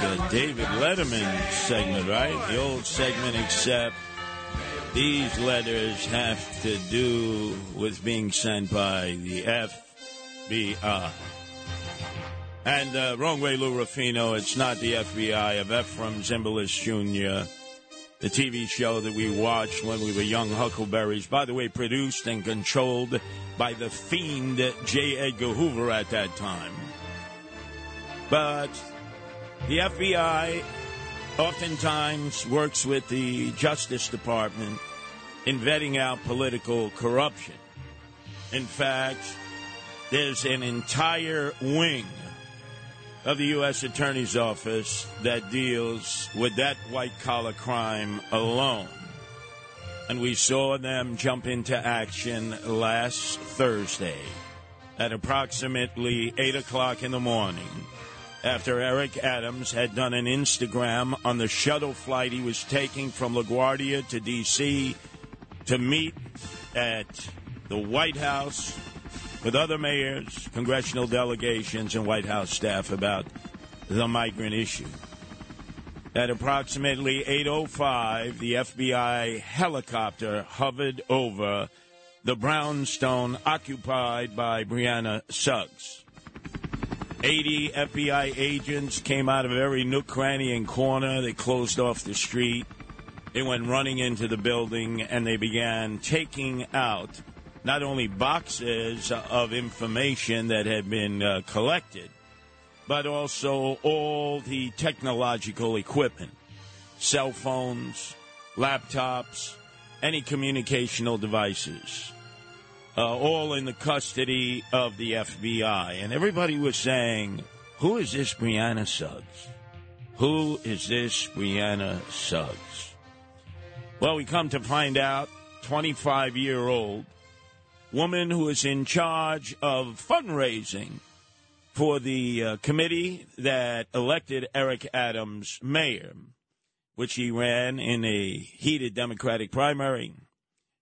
A David Letterman segment, right? The old segment, except these letters have to do with being sent by the FBI. And uh, wrong way, Lou Rufino. It's not the FBI of Efrem Zimbalist Jr., the TV show that we watched when we were young huckleberries. By the way, produced and controlled by the fiend J. Edgar Hoover at that time. But the FBI oftentimes works with the Justice Department in vetting out political corruption. In fact, there's an entire wing of the U.S. Attorney's Office that deals with that white collar crime alone. And we saw them jump into action last Thursday at approximately 8 o'clock in the morning after Eric Adams had done an Instagram on the shuttle flight he was taking from LaGuardia to D.C. to meet at the White House with other mayors, congressional delegations, and White House staff about the migrant issue. At approximately 8:05, the FBI helicopter hovered over the brownstone occupied by Brianna Suggs. 80 FBI agents came out of every nook, cranny, and corner. They closed off the street. They went running into the building and they began taking out not only boxes of information that had been uh, collected, but also all the technological equipment cell phones, laptops, any communicational devices uh, all in the custody of the FBI. And everybody was saying, Who is this Brianna Suggs? Who is this Brianna Suggs? Well, we come to find out 25 year old woman who is in charge of fundraising for the uh, committee that elected Eric Adams mayor, which he ran in a heated Democratic primary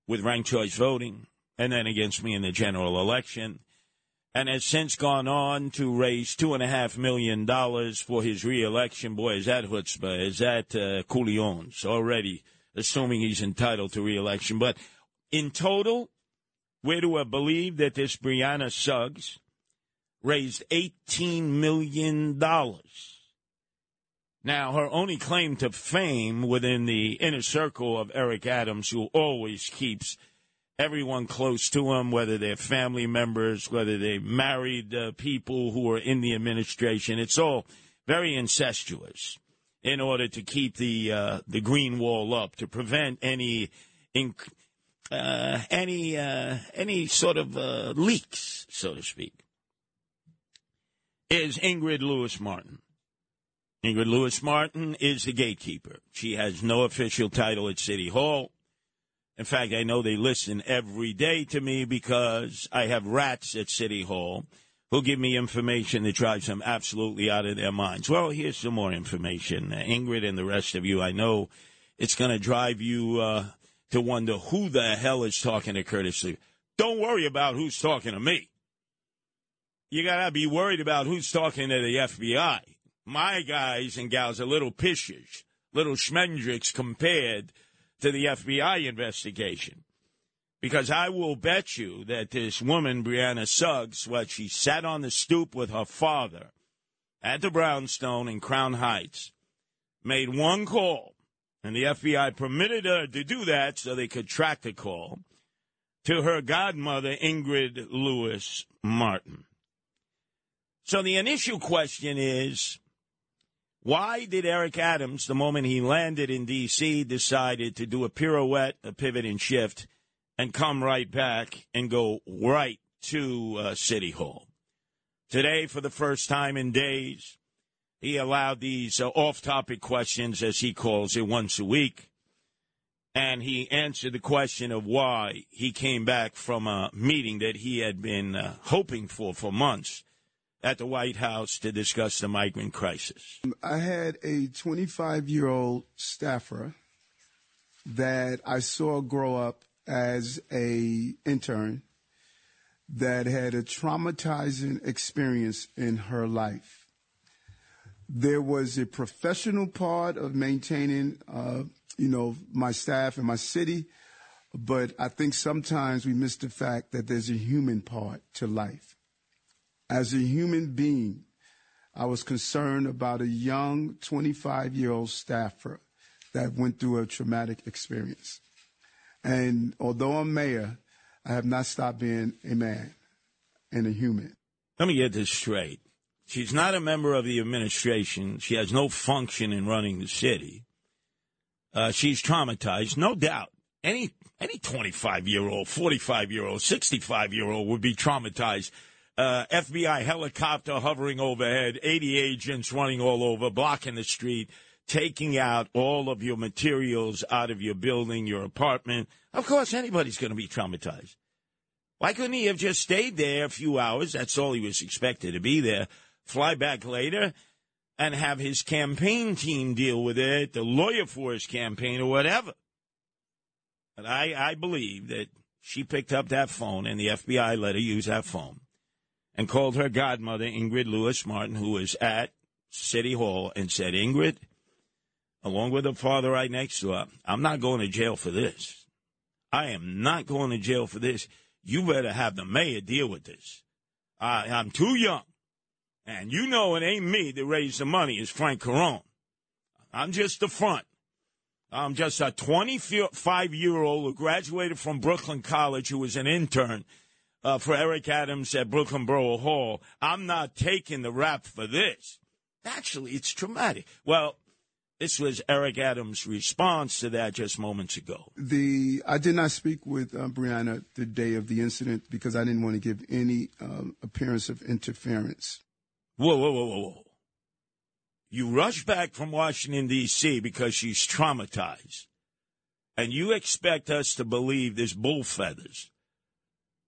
with ranked choice voting and then against me in the general election, and has since gone on to raise two and a half million dollars for his reelection. Boy, is that chutzpah? Is that uh, coulions already? Assuming he's entitled to reelection, but in total, we're to believe that this Brianna Suggs raised eighteen million dollars. Now, her only claim to fame within the inner circle of Eric Adams, who always keeps everyone close to him, whether they're family members, whether they married uh, people who are in the administration. It's all very incestuous in order to keep the uh, the green wall up to prevent any inc- uh, any uh, any sort of uh, leaks, so to speak. Is Ingrid Lewis Martin. Ingrid Lewis Martin is the gatekeeper. She has no official title at City Hall. In fact, I know they listen every day to me because I have rats at City Hall who give me information that drives them absolutely out of their minds. Well, here's some more information. Ingrid and the rest of you, I know it's going to drive you uh, to wonder who the hell is talking to Curtis Sliwa. Don't worry about who's talking to me. You got to be worried about who's talking to the FBI. My guys and gals are little pishes, little schmendricks compared to the FBI investigation. Because I will bet you that this woman, Brianna Suggs, what she sat on the stoop with her father at the brownstone in Crown Heights, made one call, and the FBI permitted her to do that so they could track the call to her godmother, Ingrid Lewis Martin. So the initial question is why did Eric Adams, the moment he landed in D.C., decided to do a pirouette, a pivot and shift, and come right back and go right to uh, City Hall? Today, for the first time in days, he allowed these uh, off topic questions, as he calls it, once a week. And he answered the question of why he came back from a meeting that he had been uh, hoping for for months at the White House to discuss the migrant crisis. I had a 25 year old staffer that I saw grow up as a intern that had a traumatizing experience in her life. There was a professional part of maintaining, uh, you know, my staff and my city, but I think sometimes we miss the fact that there's a human part to life. As a human being, I was concerned about a young 25 year old staffer that went through a traumatic experience. And although I'm mayor, I have not stopped being a man and a human. Let me get this straight. She's not a member of the administration. She has no function in running the city. Uh, she's traumatized, no doubt. Any any 25 year old, 45 year old, 65 year old would be traumatized. Uh, FBI helicopter hovering overhead, 80 agents running all over, blocking the street, taking out all of your materials out of your building, your apartment. Of course, anybody's going to be traumatized. Why couldn't he have just stayed there a few hours? That's all he was expected to be there. Fly back later and have his campaign team deal with it, the lawyer for his campaign or whatever. But I, I believe that she picked up that phone and the FBI let her use that phone and called her godmother, Ingrid Lewis Martin, who was at City Hall, and said, Ingrid, along with her father right next to her, I'm not going to jail for this. I am not going to jail for this. You better have the mayor deal with this. I, I'm too young. And you know it ain't me that raised the money, it's Frank Carone. I'm just the front. I'm just a 25 year old who graduated from Brooklyn College who was an intern uh, for Eric Adams at Brooklyn Borough Hall. I'm not taking the rap for this. Actually, it's traumatic. Well, this was Eric Adams' response to that just moments ago. The I did not speak with uh, Brianna the day of the incident because I didn't want to give any um, appearance of interference. Whoa, whoa, whoa, whoa, whoa. You rush back from Washington, D.C. because she's traumatized. And you expect us to believe this bull feathers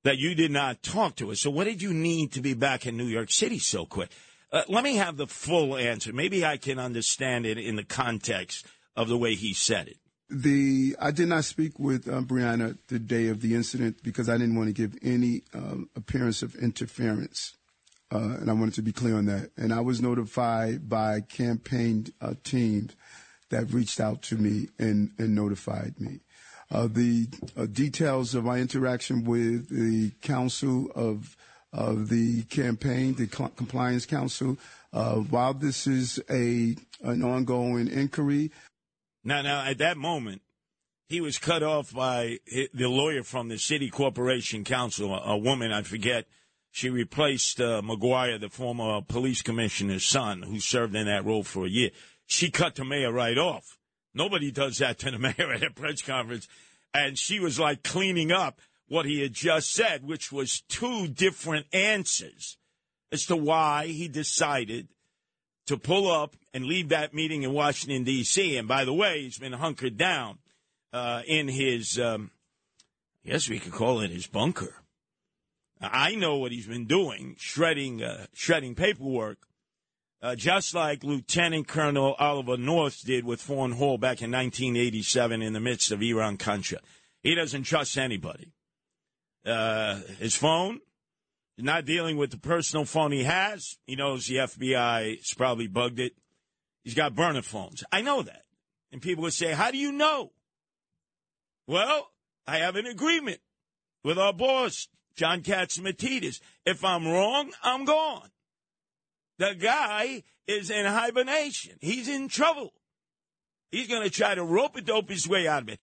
that you did not talk to us. So, what did you need to be back in New York City so quick? Uh, let me have the full answer. Maybe I can understand it in the context of the way he said it. The I did not speak with uh, Brianna the day of the incident because I didn't want to give any um, appearance of interference, uh, and I wanted to be clear on that. And I was notified by campaign uh, teams that reached out to me and, and notified me. Uh, the uh, details of my interaction with the counsel of of the campaign, the Cl- Compliance Counsel. Uh, while this is a an ongoing inquiry, Now, now, at that moment, he was cut off by the lawyer from the City Corporation Counsel, a, a woman, I forget. She replaced uh, McGuire, the former police commissioner's son, who served in that role for a year. She cut the mayor right off. Nobody does that to the mayor at a press conference. And she was like cleaning up what he had just said, which was two different answers as to why he decided to pull up and leave that meeting in Washington, D.C. And by the way, he's been hunkered down uh, in his, um, I guess we could call it his bunker. I know what he's been doing, shredding, uh, shredding paperwork, uh, just like Lieutenant Colonel Oliver North did with Fawn Hall back in 1987 in the midst of Iran Contra. He doesn't trust anybody. Uh, his phone, not dealing with the personal phone he has. He knows the FBI's probably bugged it. He's got burner phones. I know that. And people would say, How do you know? Well, I have an agreement with our boss, John Catsimatidis. If I'm wrong, I'm gone. The guy is in hibernation. He's in trouble. He's going to try to rope a dope his way out of it.